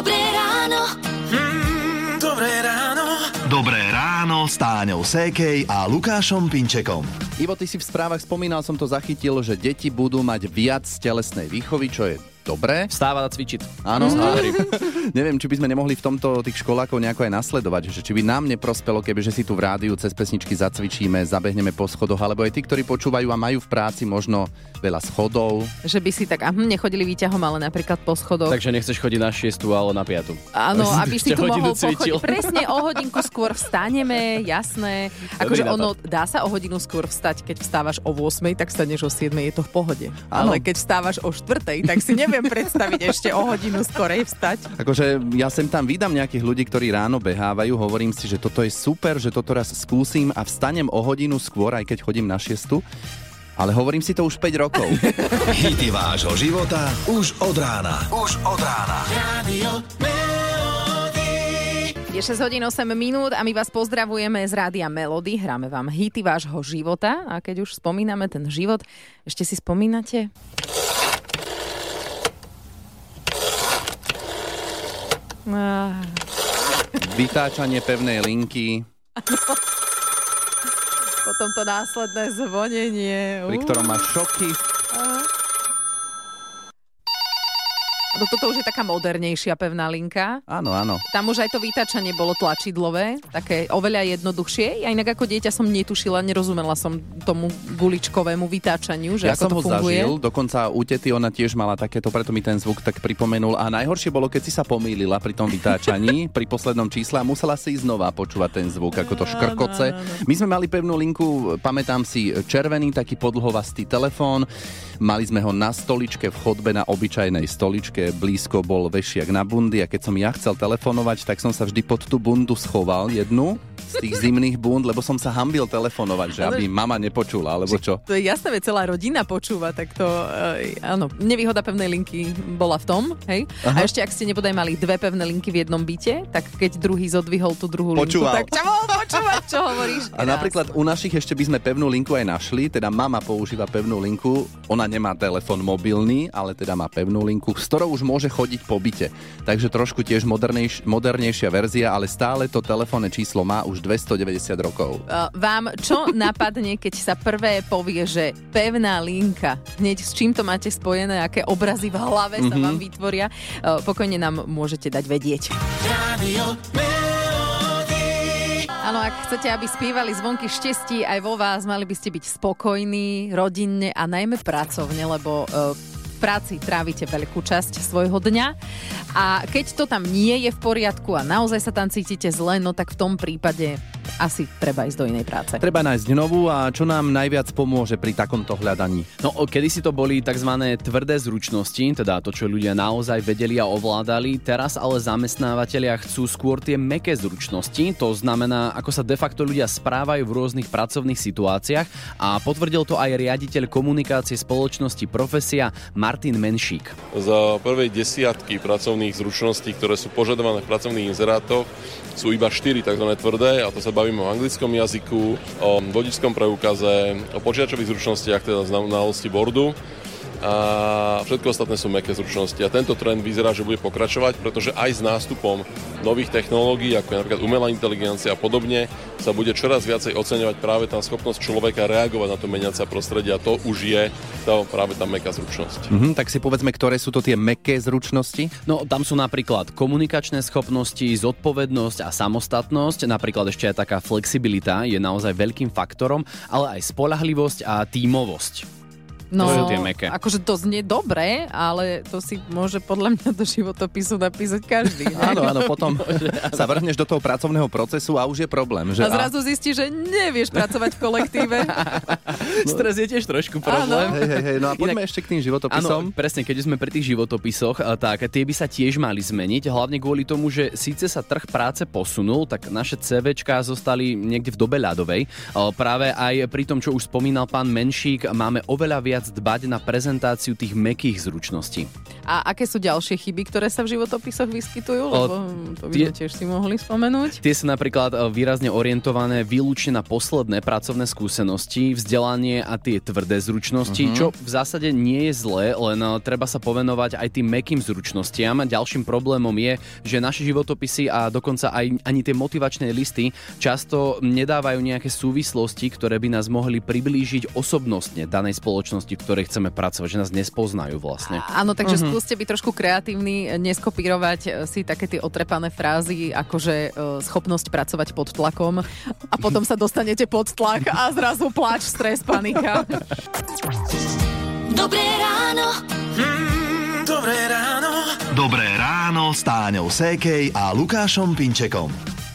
Dobré ráno. Mm, dobré ráno. Dobré ráno s Táňou Sékej a Lukášom Pinčekom. Ivo, ty si v správach spomínal, som to zachytil, že deti budú mať viac telesnej výchovy, čo je dobré. Vstáva a cvičiť. Áno, mm. Neviem, či by sme nemohli v tomto tých školákov nejako aj nasledovať, že či by nám neprospelo, keby že si tu v rádiu cez pesničky zacvičíme, zabehneme po schodoch, alebo aj tí, ktorí počúvajú a majú v práci možno veľa schodov. Že by si tak, hm, nechodili výťahom, ale napríklad po schodoch. Takže nechceš chodiť na 6, ale na 5. Áno, aby si tu mohol pochodiť. Presne o hodinku skôr vstaneme, jasné. Akože ono, dá sa o hodinu skôr vstať, keď vstávaš o 8, tak staneš o 7, je to v pohode. Áno. Ale keď vstávaš o 4, tak si neviem predstaviť ešte o hodinu skorej vstať. Akože ja sem tam vydám nejakých ľudí, ktorí ráno behávajú, hovorím si, že toto je super, že toto raz skúsim a vstanem o hodinu skôr, aj keď chodím na 6. Ale hovorím si to už 5 rokov. Hity vášho života už od rána. Už od rána. Radio. Je 6 hodín 8 minút a my vás pozdravujeme z Rádia Melody. Hráme vám hity vášho života a keď už spomíname ten život, ešte si spomínate? Vytáčanie pevnej linky, potom to následné zvonenie. pri ktorom máš šoky. No toto už je taká modernejšia pevná linka. Áno, áno. Tam už aj to vytačanie bolo tlačidlové, také oveľa jednoduchšie. Ja inak ako dieťa som netušila, nerozumela som tomu guličkovému vytáčaniu, že ja ako som to ho funguje. zažil, dokonca u tety ona tiež mala takéto, preto mi ten zvuk tak pripomenul. A najhoršie bolo, keď si sa pomýlila pri tom vytáčaní, pri poslednom čísle a musela si znova počúvať ten zvuk, ako to škrkoce. My sme mali pevnú linku, pamätám si, červený taký podlhovastý telefón. Mali sme ho na stoličke v chodbe na obyčajnej stoličke, blízko bol vešiak na bundy a keď som ja chcel telefonovať, tak som sa vždy pod tú bundu schoval jednu z tých zimných bund, lebo som sa hambil telefonovať, že aby mama nepočula, alebo čo. To je jasné, veď celá rodina počúva, tak to, uh, áno, nevýhoda pevnej linky bola v tom, hej? Aha. A ešte ak ste nebodaj mali dve pevné linky v jednom byte, tak keď druhý zodvihol tú druhú Počúval. linku, tak mohol počúvať, čo hovoríš. A napríklad u našich ešte by sme pevnú linku aj našli, teda mama používa pevnú linku, ona nemá telefon mobilný, ale teda má pevnú linku, s ktorou už môže chodiť po byte. Takže trošku tiež modernejš, modernejšia verzia, ale stále to telefónne číslo má už 290 rokov. Uh, vám čo napadne, keď sa prvé povie, že pevná linka, hneď s čím to máte spojené, aké obrazy v hlave sa Mhm. vám vytvoria, uh, pokojne nám môžete dať vedieť. Radio. Áno, ak chcete, aby spievali zvonky štestí aj vo vás, mali by ste byť spokojní, rodinne a najmä pracovne, lebo uh, v práci trávite veľkú časť svojho dňa. A keď to tam nie je v poriadku a naozaj sa tam cítite zle, no tak v tom prípade asi treba ísť do inej práce. Treba nájsť novú a čo nám najviac pomôže pri takomto hľadaní? No, kedysi to boli tzv. tvrdé zručnosti, teda to, čo ľudia naozaj vedeli a ovládali. Teraz ale zamestnávateľia chcú skôr tie meké zručnosti, to znamená, ako sa de facto ľudia správajú v rôznych pracovných situáciách a potvrdil to aj riaditeľ komunikácie spoločnosti Profesia Martin Menšík. Za prvej desiatky pracovných zručností, ktoré sú požadované v pracovných inzerátoch, sú iba 4 tzv. tvrdé, a to sa bavíme o anglickom jazyku, o vodičskom preukaze, o počiačových zručnostiach, teda znalosti bordu a všetko ostatné sú meké zručnosti. A tento trend vyzerá, že bude pokračovať, pretože aj s nástupom nových technológií, ako je napríklad umelá inteligencia a podobne, sa bude čoraz viacej oceňovať práve tá schopnosť človeka reagovať na to meniace prostredie a to už je tá, práve tá meká zručnosť. Mhm, tak si povedzme, ktoré sú to tie meké zručnosti? No, tam sú napríklad komunikačné schopnosti, zodpovednosť a samostatnosť, napríklad ešte aj taká flexibilita je naozaj veľkým faktorom, ale aj spolahlivosť a tímovosť. No, To sú tie mäkké. akože to znie dobre, ale to si môže podľa mňa do životopisu napísať každý. ne? Áno, áno, potom sa vrhneš do toho pracovného procesu a už je problém. Že A zrazu zistíš, že nevieš pracovať v kolektíve. Stres je tiež trošku problém. Hej, hej, hej, no a poďme Inak- ešte k tým Áno, životopisom. presne, keď sme pri tých životopisoch, tak tie by sa tiež mali zmeniť, hlavne kvôli tomu, že síce sa trh práce posunul, tak naše CVčká zostali niekde v dobe ľadovej. A Práve aj pri tom, čo už spomínal pán Menšík, máme oveľa viac viac dbať na prezentáciu tých mekých zručností. A aké sú ďalšie chyby, ktoré sa v životopisoch vyskytujú? Lebo to by sme tie- tiež si mohli spomenúť. Tie sú napríklad e, výrazne orientované výlučne na posledné pracovné skúsenosti, vzdelanie a tie tvrdé zručnosti, uh-huh. čo v zásade nie je zlé, len e, treba sa povenovať aj tým mekým zručnostiam. Ďalším problémom je, že naše životopisy a dokonca aj ani tie motivačné listy často nedávajú nejaké súvislosti, ktoré by nás mohli priblížiť osobnostne danej spoločnosti, v ktorej chceme pracovať, že nás nespoznajú vlastne. Áno, takže uh-huh. skúste byť trošku kreatívni, neskopírovať e, si také tie otrepané frázy, akože e, schopnosť pracovať pod tlakom a potom sa dostanete pod tlak a zrazu plač, stres, panika. Dobré ráno. Mm, dobré ráno. Dobré ráno s Táňou Sékej a Lukášom Pinčekom.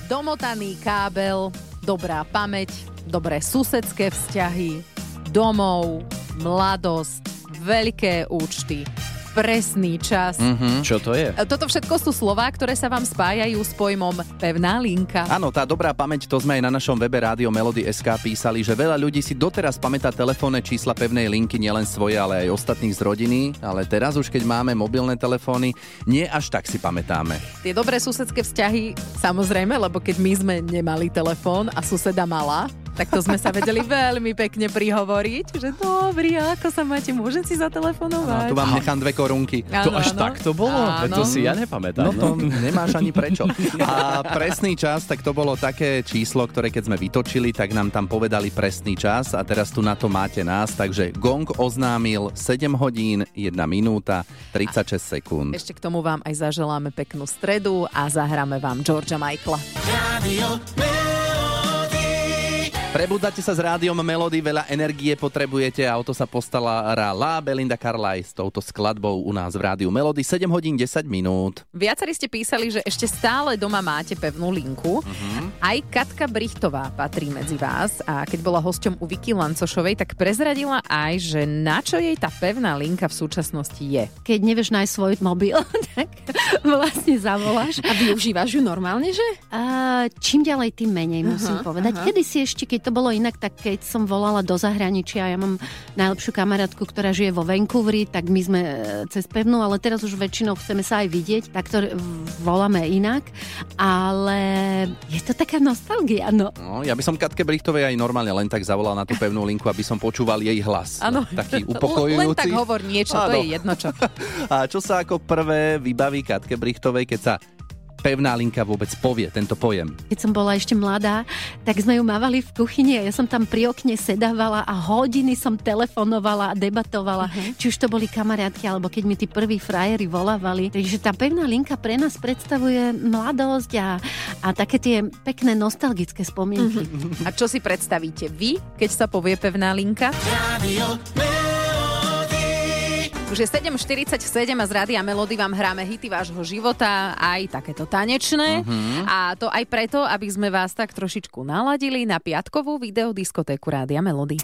Domotaný kábel, dobrá pamäť, dobré susedské vzťahy, domov, mladosť, veľké účty, presný čas. Mhm. Čo to je? Toto všetko sú slová, ktoré sa vám spájajú s pojmom pevná linka. Áno, tá dobrá pamäť, to sme aj na našom webe Rádio Melody SK písali, že veľa ľudí si doteraz pamätá telefónne čísla pevnej linky, nielen svoje, ale aj ostatných z rodiny, ale teraz už keď máme mobilné telefóny, nie až tak si pamätáme. Tie dobré susedské vzťahy, samozrejme, lebo keď my sme nemali telefón a suseda mala, tak to sme sa vedeli veľmi pekne prihovoriť, že dobrý, ako sa máte, môžem si No, zatelefonovať. tu vám nechám dve korunky. To Áno, až áno. tak to bolo? Áno. To si ja nepamätám. No to nemáš ani prečo. A presný čas, tak to bolo také číslo, ktoré keď sme vytočili, tak nám tam povedali presný čas a teraz tu na to máte nás. Takže Gong oznámil 7 hodín, 1 minúta, 36 sekúnd. Ešte k tomu vám aj zaželáme peknú stredu a zahráme vám Georgia Michaela. Melody. Prebudzate sa s rádiom Melody, veľa energie potrebujete a o to sa postarala Belinda Carlaj s touto skladbou u nás v rádiu Melody. 7 hodín 10 minút. Viacerí ste písali, že ešte stále doma máte pevnú linku. Aj Katka Brichtová patrí medzi vás a keď bola hosťom u Vicky Lancošovej, tak prezradila aj, že na čo jej tá pevná linka v súčasnosti je. keď nevieš nájsť svoj mobil, tak vlastne zavoláš. A využívaš ju normálne, že? A čím ďalej, tým menej, musím Aha, povedať. aha. Kedy si ešte, keď to bolo inak, tak keď som volala do zahraničia, ja mám najlepšiu kamarátku, ktorá žije vo Vancouveri, tak my sme e, cez pevnú, ale teraz už väčšinou chceme sa aj vidieť, tak to voláme inak. Ale je to taká nostalgia, no. No, ja by som Katke Brichtovej aj normálne len tak zavolal na tú pevnú linku, aby som počúval jej hlas. Áno. Taký Len upokojujúci. tak hovor niečo, to Áno. je jedno čo. A čo sa ako prvé vybaví Katke Brichtovej, keď sa pevná linka vôbec povie, tento pojem? Keď som bola ešte mladá, tak sme ju mávali v kuchyni a ja som tam pri okne sedávala a hodiny som telefonovala a debatovala, uh-huh. či už to boli kamarátky, alebo keď mi tí prví frajeri volávali. Takže tá pevná linka pre nás predstavuje mladosť a, a také tie pekné nostalgické spomienky. Uh-huh. A čo si predstavíte vy, keď sa povie pevná linka? Melody. Už je 7.47 a z Rádia Melody vám hráme hity vášho života, aj takéto tanečné. A to aj preto, aby sme vás tak trošičku naladili na piatkovú videodiskotéku Rádia Melody.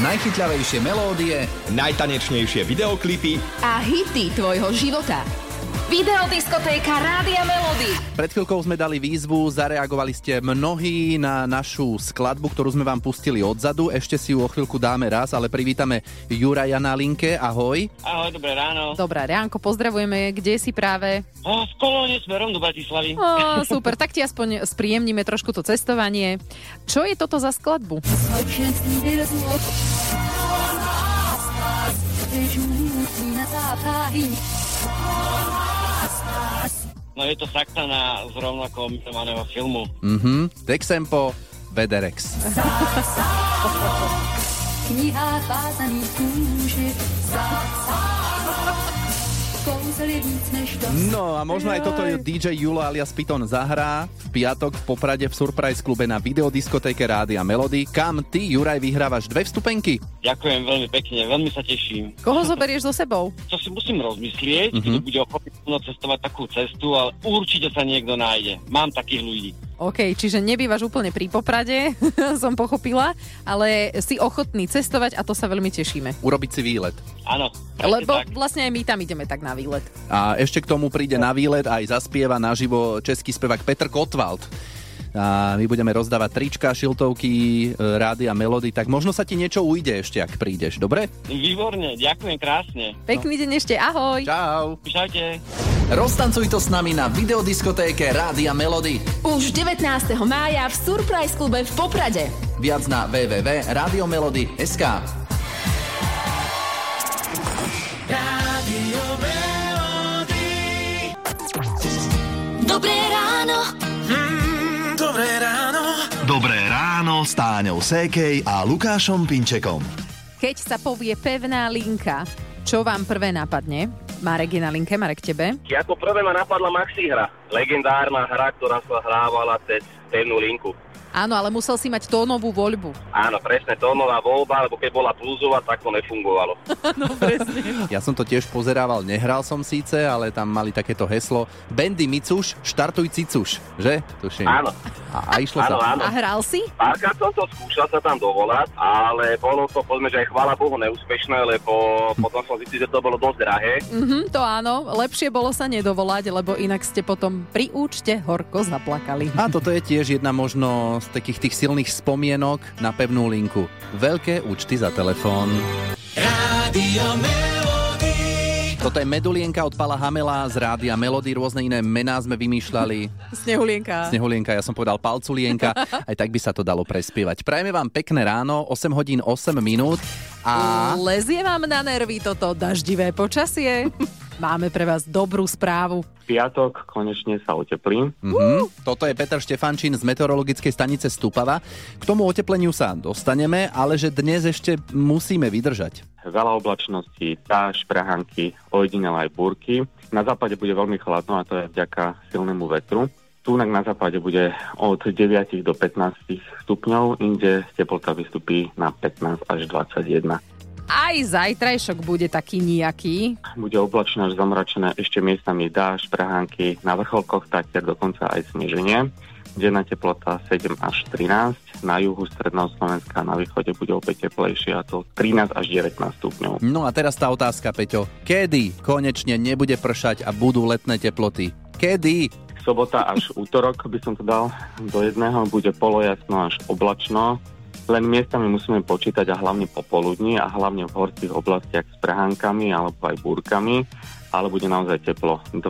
Najchytľavejšie melódie, Najtanečnejšie videoklipy A hity tvojho života. Videodiskotéka Rádia Melody. Pred chvíľkou sme dali výzvu, zareagovali ste mnohí na našu skladbu, ktorú sme vám pustili odzadu. Ešte si ju o chvíľku dáme raz, ale privítame Juraja na linke. Ahoj. Ahoj, dobré ráno. Dobrá, Ránko, pozdravujeme. Kde si práve? O, v kolóne smerom do Bratislavy. Ó, super, tak ti aspoň spríjemníme trošku to cestovanie. Čo je toto za skladbu? No je to saktana z rovnako milovaného filmu. Mhm. Dexempo, Vederex. kniha vázaný kůži. No a možno aj toto DJ Julo alias Piton zahrá v piatok v Poprade v Surprise klube na videodiskotéke Rádia Melody, kam ty, Juraj, vyhrávaš dve vstupenky. Ďakujem veľmi pekne, veľmi sa teším. Koho zoberieš so sebou? To si musím rozmyslieť, Mhm. kto bude ochotný so mnou cestovať takú cestu, ale určite sa niekto nájde. Mám takých ľudí. OK, čiže nebývaš úplne pri Poprade, som pochopila, ale si ochotný cestovať a to sa veľmi tešíme. Urobiť si výlet. Áno, Lebo tak. vlastne aj my tam ideme tak na výlet. A ešte k tomu príde na výlet aj zaspieva naživo český spevák Petr Kotwald. a my budeme rozdávať trička, šiltovky, e, rády a melody, tak možno sa ti niečo ujde ešte, ak prídeš, dobre? Výborne, ďakujem krásne. Pekný deň ešte, ahoj. Čau. Čaute. Roztancuj to s nami na videodiskotéke Rádia Melody. Už 19. mája v Surprise klube v Poprade. Viac na www.radiomelody.sk Rádio Melody. Dobré ráno. Mm, dobré ráno. Dobré ráno s Táňou Sékej a Lukášom Pinčekom. Keď sa povie pevná linka, čo vám prvé napadne? Marek je na linke, Marek tebe. Ako prvé ma napadla Maxi hra. Legendárna hra, ktorá sa hrávala cez pevnú linku. Áno, ale musel si mať tónovú voľbu. Áno, presne, tónová voľba, lebo keď bola plúzová, tak to nefungovalo. Ja som to tiež pozerával, nehral som síce, ale tam mali takéto heslo Bendy Micuš, štartuj Cicuš, že? Tuším. Áno. A, a išlo Áno, sa. áno. A hral si? Párkrát som to skúšal sa tam dovolať, ale bolo to, povedzme, že aj chvála Bohu neúspešné, lebo potom som zistil, že to bolo dosť drahé. Mhm, to áno, lepšie bolo sa nedovolať, lebo inak ste potom pri účte horko zaplakali. A toto je tiež jedna možno z takých tých silných spomienok na pevnú linku. Veľké účty za telefón. Melody. Toto je medulienka od Pala Hamela z Rádia Melody, rôzne iné mená sme vymýšľali. Snehulienka. Snehulienka, ja som povedal palculienka, aj tak by sa to dalo prespievať. Prajeme vám pekné ráno, 8 hodín 8 minút a... Lezie vám na nervy toto daždivé počasie? Máme pre vás dobrú správu. piatok konečne sa oteplí. Mhm. Toto je Peter Štefančín z meteorologickej stanice Stupava. K tomu otepleniu sa dostaneme, ale že dnes ešte musíme vydržať. Veľa oblačností, dáž, prahánky, ojedinele aj búrky. Na západe bude veľmi chladno a to je vďaka silnému vetru. Túnak na západe bude od 9 do 15 stupňov, inde teplota vystupí na 15 až 21. Aj zajtrajšok bude taký nejaký. Bude oblačno až zamračené ešte miestami dáž, prahánky, na vrcholkoch taktiež dokonca aj sneženie. Denná teplota 7 až 13, na juhu stredného Slovenska a na východe bude opäť teplejšie a to 13 až 19 stupňov. No a teraz tá otázka, Peťo. Kedy konečne nebude pršať a budú letné teploty? Kedy? Sobota až útorok by som to dal do jedného, bude polojasno až oblačno. Len miestami musíme počítať a hlavne popoludní a hlavne v horských oblastiach s prehánkami alebo aj búrkami, ale bude naozaj teplo 20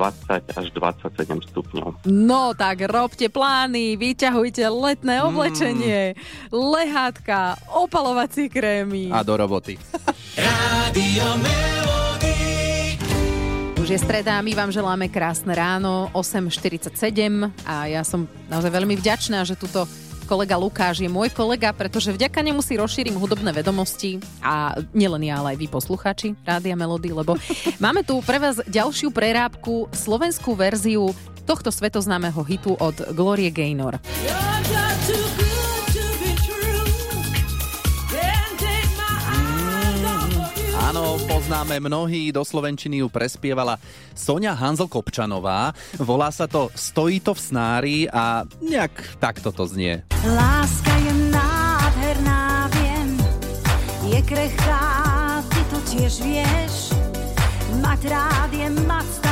až 27 stupňov. No tak robte plány, vyťahujte letné oblečenie, lehátka, opalovacie krémy. A do roboty. Rádio. Už je streda, my vám želáme krásne ráno, 8.47 a ja som naozaj veľmi vďačná, že túto kolega Lukáš je môj kolega, pretože vďaka nemu si rozšírim hudobné vedomosti a nielen ja, ale aj vy poslucháči Rádia Melody, lebo máme tu pre vás ďalšiu prerábku, slovenskú verziu tohto svetoznámeho hitu od Glorie Gaynor. Poznáme mnohí, do Slovenčiny ju prespievala Sonia Hanzel Kopčanová. Volá sa to Stojí to v snári a nejak takto to znie. Láska je nádherná, viem, je krehká, ty to tiež vieš. Mať rád je mať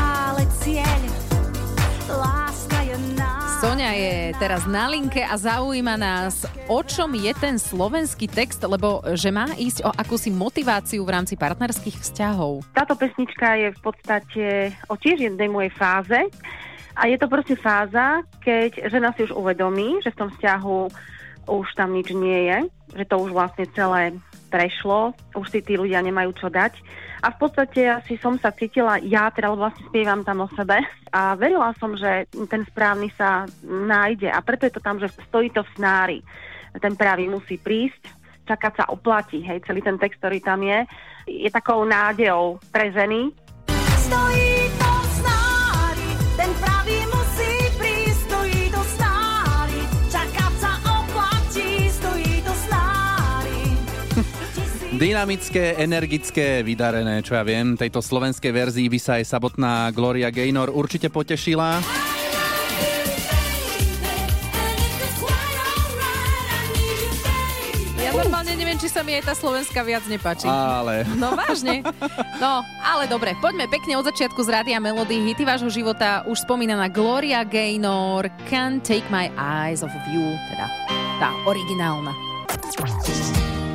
Sonia je teraz na linke a zaujíma nás, o čom je ten slovenský text, lebo že má ísť o akúsi motiváciu v rámci partnerských vzťahov. Táto pesnička je v podstate o tiež jednej mojej fáze. A je to proste fáza, keď žena si už uvedomí, že v tom vzťahu už tam nič nie je, že to už vlastne celé prešlo, už si tí ľudia nemajú čo dať. A v podstate asi som sa cítila, ja teda vlastne spievam tam o sebe a verila som, že ten správny sa nájde a preto je to tam, že stojí to v snári. Ten pravý musí prísť, čakať sa oplatí, hej, celý ten text, ktorý tam je, je takou nádejou pre ženy, Stojí Dynamické, energické, vydarené, čo ja viem, tejto slovenskej verzii by sa aj samotná Gloria Gaynor určite potešila. Ja normálne neviem, či sa mi aj tá slovenská viac nepáči. Ale... No vážne. No, ale dobre, poďme pekne od začiatku z Rádia Melody. Hity vášho života už spomínaná Gloria Gaynor, Can't Take My Eyes Off of You, teda tá originálna.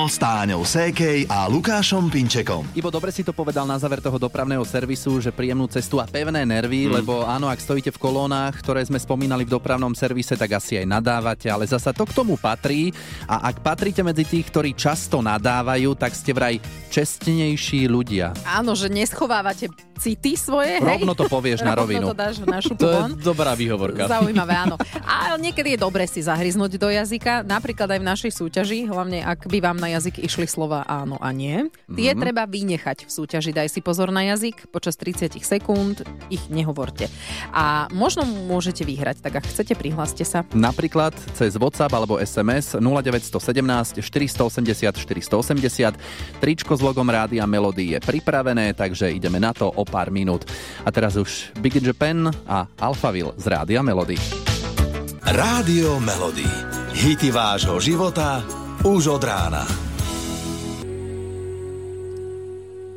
Ráno s Táňou Sékej a Lukášom Pinčekom. Ibo dobre si to povedal na záver toho dopravného servisu, že príjemnú cestu a pevné nervy, mm. lebo áno, ak stojíte v kolónach, ktoré sme spomínali v dopravnom servise, tak asi aj nadávate, ale zasa to k tomu patrí a ak patríte medzi tých, ktorí často nadávajú, tak ste vraj čestnejší ľudia. Áno, že neschovávate city svoje, hej? Rovno to povieš na rovinu. To dáš na šupu To je dobrá výhovorka. Zaujímavé, áno. Ale niekedy je dobre si zahryznúť do jazyka, napríklad aj v našej súťaži, hlavne ak by vám na jazyk išli slova áno a nie. Tie Mhm. treba vynechať v súťaži. Daj si pozor na jazyk, počas 30 sekúnd ich nehovorte. A možno môžete vyhrať, tak ak chcete, prihláste sa. Napríklad cez WhatsApp alebo SMS 0917 480 480. Tričko s logom Rádia Melody je pripravené, takže ideme na to o pár minút. A teraz už Big Japan a Alphaville z Rádia Melody. Rádio Melody. Hity vášho života už od rána.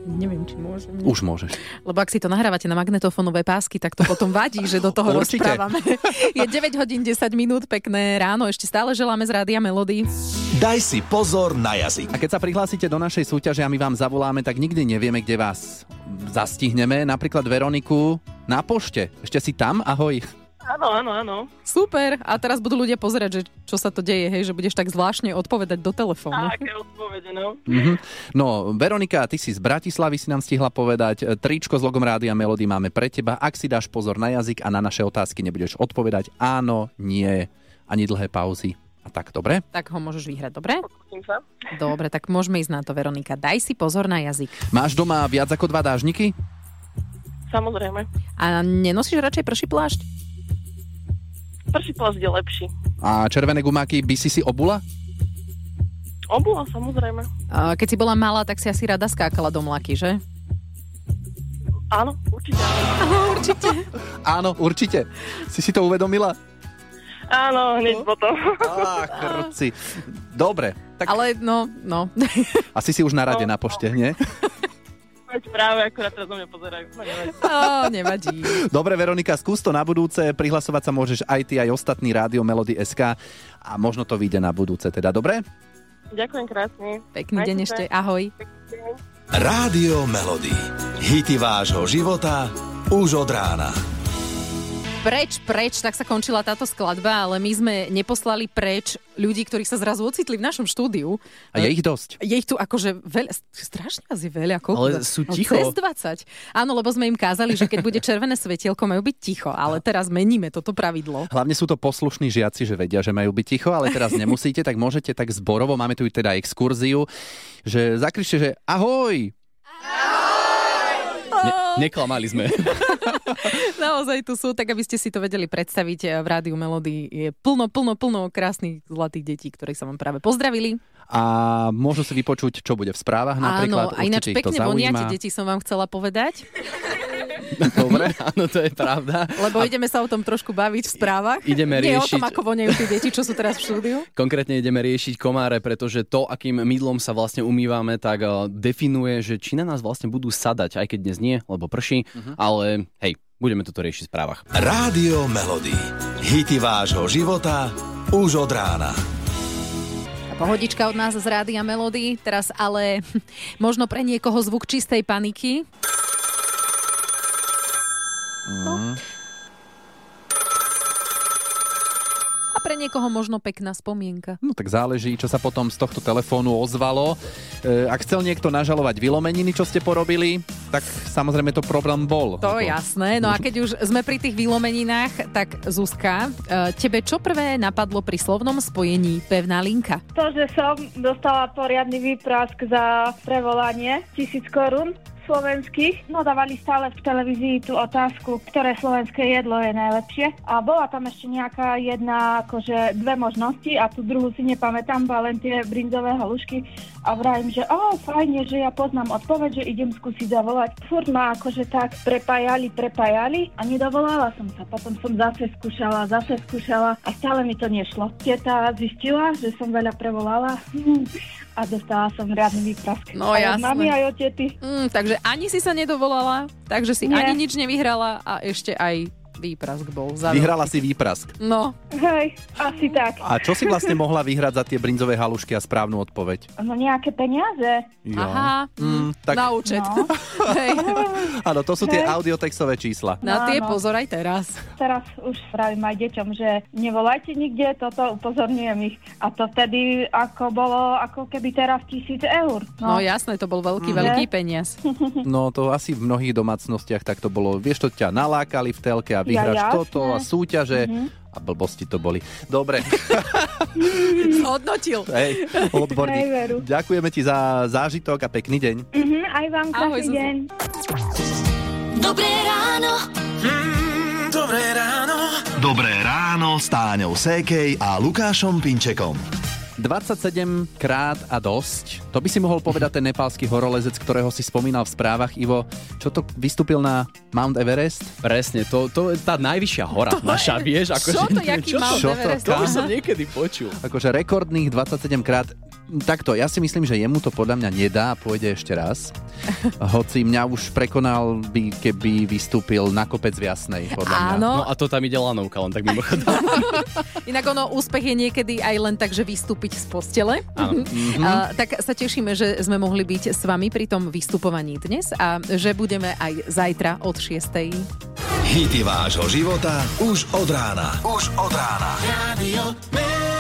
Neviem, či môžem. Už môžeš. Lebo ak si to nahrávate na magnetofónové pásky, tak to potom vadí, že do toho Určite. rozprávame. Je 9 hodín 10 minút, pekné ráno. Ešte stále želáme z Rádia Melody. Daj si pozor na jazyk. A keď sa prihlásite do našej súťaže a my vám zavoláme, tak nikdy nevieme, kde vás zastihneme. Napríklad Veroniku na pošte. Ešte si tam? Ahoj. Áno, áno, áno. Super. A teraz budú ľudia pozerať, že čo sa to deje, hej, že budeš tak zvláštne odpovedať do telefónu. A aké odpovede, no. Mhm. No, Veronika, ty si z Bratislavy si nám stihla povedať. E, Tričko s logom Rádia Melody máme pre teba. Ak si dáš pozor na jazyk a na naše otázky nebudeš odpovedať áno, nie, ani dlhé pauzy. A tak, dobre? Tak ho môžeš vyhrať, dobre? Dobre, tak môžeme ísť na to, Veronika. Daj si pozor na jazyk. Máš doma viac ako dva dážniky? Samozrejme. A nenosíš radšej prší plášť? Prší plast je lepší. A červené gumáky by si si obula? Obula, samozrejme. A Keď si bola malá, tak si asi rada skákala do mlaky, že? Áno, určite. Áno, určite. Áno, určite. Si si to uvedomila? Áno, hneď potom. Á, krci. Dobre, tak Ale no, no. asi si už na rade na pošte, nie? Veď práve akurát teraz na mňa pozerajú. No, nevadí. Dobre, Veronika, skús to na budúce. Prihlasovať sa môžeš aj ty, aj ostatní Rádio Melody SK a možno to vyjde na budúce. Teda dobre? Ďakujem krásne. Pekný Majte deň sa. ešte. Ahoj. Rádio Melody. Hity vášho života už od rána. Preč, preč, tak sa končila táto skladba, ale my sme neposlali preč ľudí, ktorí sa zrazu ocitli v našom štúdiu. A je ich dosť. Je ich tu akože veľa, strašne je veľa. Koľko? Ale sú ticho. No, cez 20. Áno, lebo sme im kázali, že keď bude červené svetielko, majú byť ticho, ale teraz meníme toto pravidlo. Hlavne sú to poslušní žiaci, že vedia, že majú byť ticho, ale teraz nemusíte, tak môžete tak zborovo, máme tu teda exkurziu, že zakričte, že ahoj, Ne- neklamali sme. Naozaj tu sú, tak aby ste si to vedeli predstaviť. eh, V rádiu Melody je plno, plno, plno krásnych zlatých detí, ktorí sa vám práve pozdravili. a môžu si vypočuť, čo bude v správach napríklad. Áno, a ináč pekne voniate deti, som vám chcela povedať. Dobre. Áno, to je pravda. Lebo ideme sa o tom trošku baviť v správach. Ideme Nie o riešiť- tom, ako voňajú tie deti, čo sú teraz v štúdiu. Konkrétne ideme riešiť komáre, pretože to, akým mydlom sa vlastne umývame, tak eh, definuje, že či na nás vlastne budú sadať, aj keď dnes nie, lebo prší, ale hej, budeme toto riešiť v správach. Rádio Melody. Hity vášho života už od rána. A pohodička od nás z Rádia Melody, teraz ale možno pre niekoho zvuk čistej paniky. No. A pre niekoho možno pekná spomienka. No tak záleží, čo sa potom z tohto telefónu ozvalo. E, ak chcel niekto nažalovať vylomeniny, čo ste porobili, tak samozrejme to problém bol. To je jasné. No a keď už sme pri tých vylomeninách, tak Zuzka, e, tebe čo prvé napadlo pri slovnom spojení pevná linka? To, že som dostala poriadny výprask za prevolanie, tisíc korún slovenských, no dávali stále v televízii tú otázku, ktoré slovenské jedlo je najlepšie. A bola tam ešte nejaká jedna, akože dve možnosti a tú druhú si nepamätám, bola len tie brinzové halušky a vrajím, že o, fajne, že ja poznám odpoveď, že idem skúsiť zavolať. Furt ma akože tak prepájali, prepájali a nedovolala som sa. Potom som zase skúšala, zase skúšala a stále mi to nešlo. Teta zistila, že som veľa prevolala a dostala som riadny výprask. No jasné. mami aj od tety. Mm, takže ani si sa nedovolala, takže si Nie. ani nič nevyhrala a ešte aj výprask bol. Za Vyhrala si výprask. No. Hej, asi tak. A čo si vlastne mohla vyhrať za tie brinzové halušky a správnu odpoveď? No nejaké peniaze. Jo. Aha, Mm, tak, na účet. No. Hej. áno, to sú tie Hej. audiotextové čísla. Na tie Áno. pozor aj teraz. Teraz už vravím aj deťom, že nevolajte nikde, toto upozorňujem ich. A to vtedy ako bolo, ako keby teraz tisíc eur. No jasné, to bol veľký, Mhm. veľký peniaz. No to asi v mnohých domácnostiach tak to bolo. Vieš, to ťa nalákali v telke a vyhráš jasné. toto a súťaže Mhm. a blbosti to boli. Dobre, Zhodnotil. hej, odborník. Ďakujeme ti za zážitok a pekný deň. Mhm, aj vám Ahoj, krásny Zuzu. deň. Dobré ráno. Mm, dobré ráno. Dobré ráno s Táňou Sékej a Lukášom Pinčekom. 27 krát a dosť. To by si mohol povedať ten nepálsky horolezec, ktorého si spomínal v správach. Ivo, čo to vystúpil na Mount Everest? Presne, to, to je tá najvyššia hora naša, vieš? Ako, Čo to, jaký Mount čo to? Everest? To už som niekedy počul. Akože rekordných 27 krát. Takto, ja si myslím, že jemu to podľa mňa nedá a pôjde ešte raz. Hoci mňa už prekonal by, keby vystúpil na kopec v Jasnej, podľa mňa. Áno. No a to tam ide lanovka, len tak mimochodom. Inak ono, úspech je niekedy aj len tak, že vystúpiť z postele. Áno. A, tak sa tešíme, že sme mohli byť s vami pri tom vystupovaní dnes a že budeme aj zajtra od 6. Hity vášho života už od rána. Už od rána. Radio